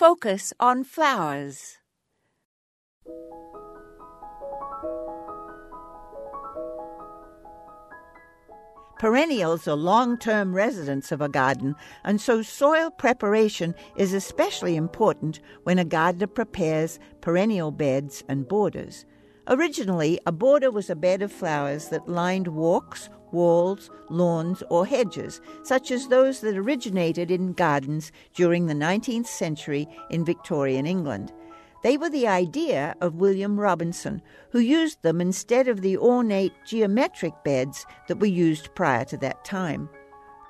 Focus on flowers. Perennials are long term residents of a garden, and so soil preparation is especially important when a gardener prepares perennial beds and borders. Originally, a border was a bed of flowers that lined walks, walls, lawns, or hedges, such as those that originated in gardens during the 19th century in Victorian England. They were the idea of William Robinson, who used them instead of the ornate geometric beds that were used prior to that time.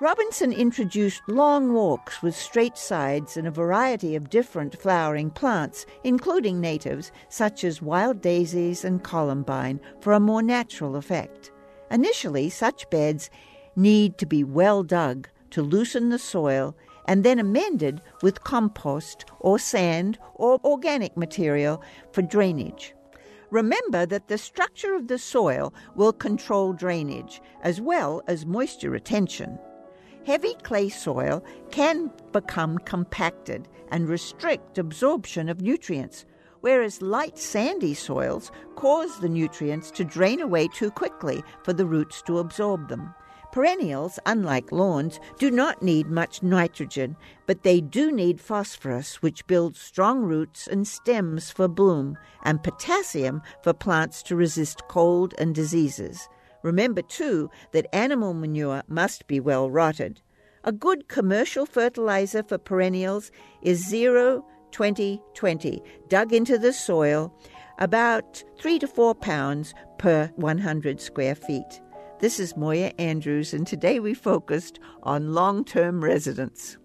Robinson introduced long walks with straight sides and a variety of different flowering plants, including natives such as wild daisies and columbine, for a more natural effect. Initially, such beds need to be well dug to loosen the soil and then amended with compost or sand or organic material for drainage. Remember that the structure of the soil will control drainage as well as moisture retention. Heavy clay soil can become compacted and restrict absorption of nutrients, whereas light sandy soils cause the nutrients to drain away too quickly for the roots to absorb them. Perennials, unlike lawns, do not need much nitrogen, but they do need phosphorus, which builds strong roots and stems for bloom, and potassium for plants to resist cold and diseases. Remember, too, that animal manure must be well rotted. A good commercial fertilizer for perennials is 0 20 20, dug into the soil, about 3 to 4 pounds per 100 square feet. This is Moya Andrews, and today we focused on long term residents.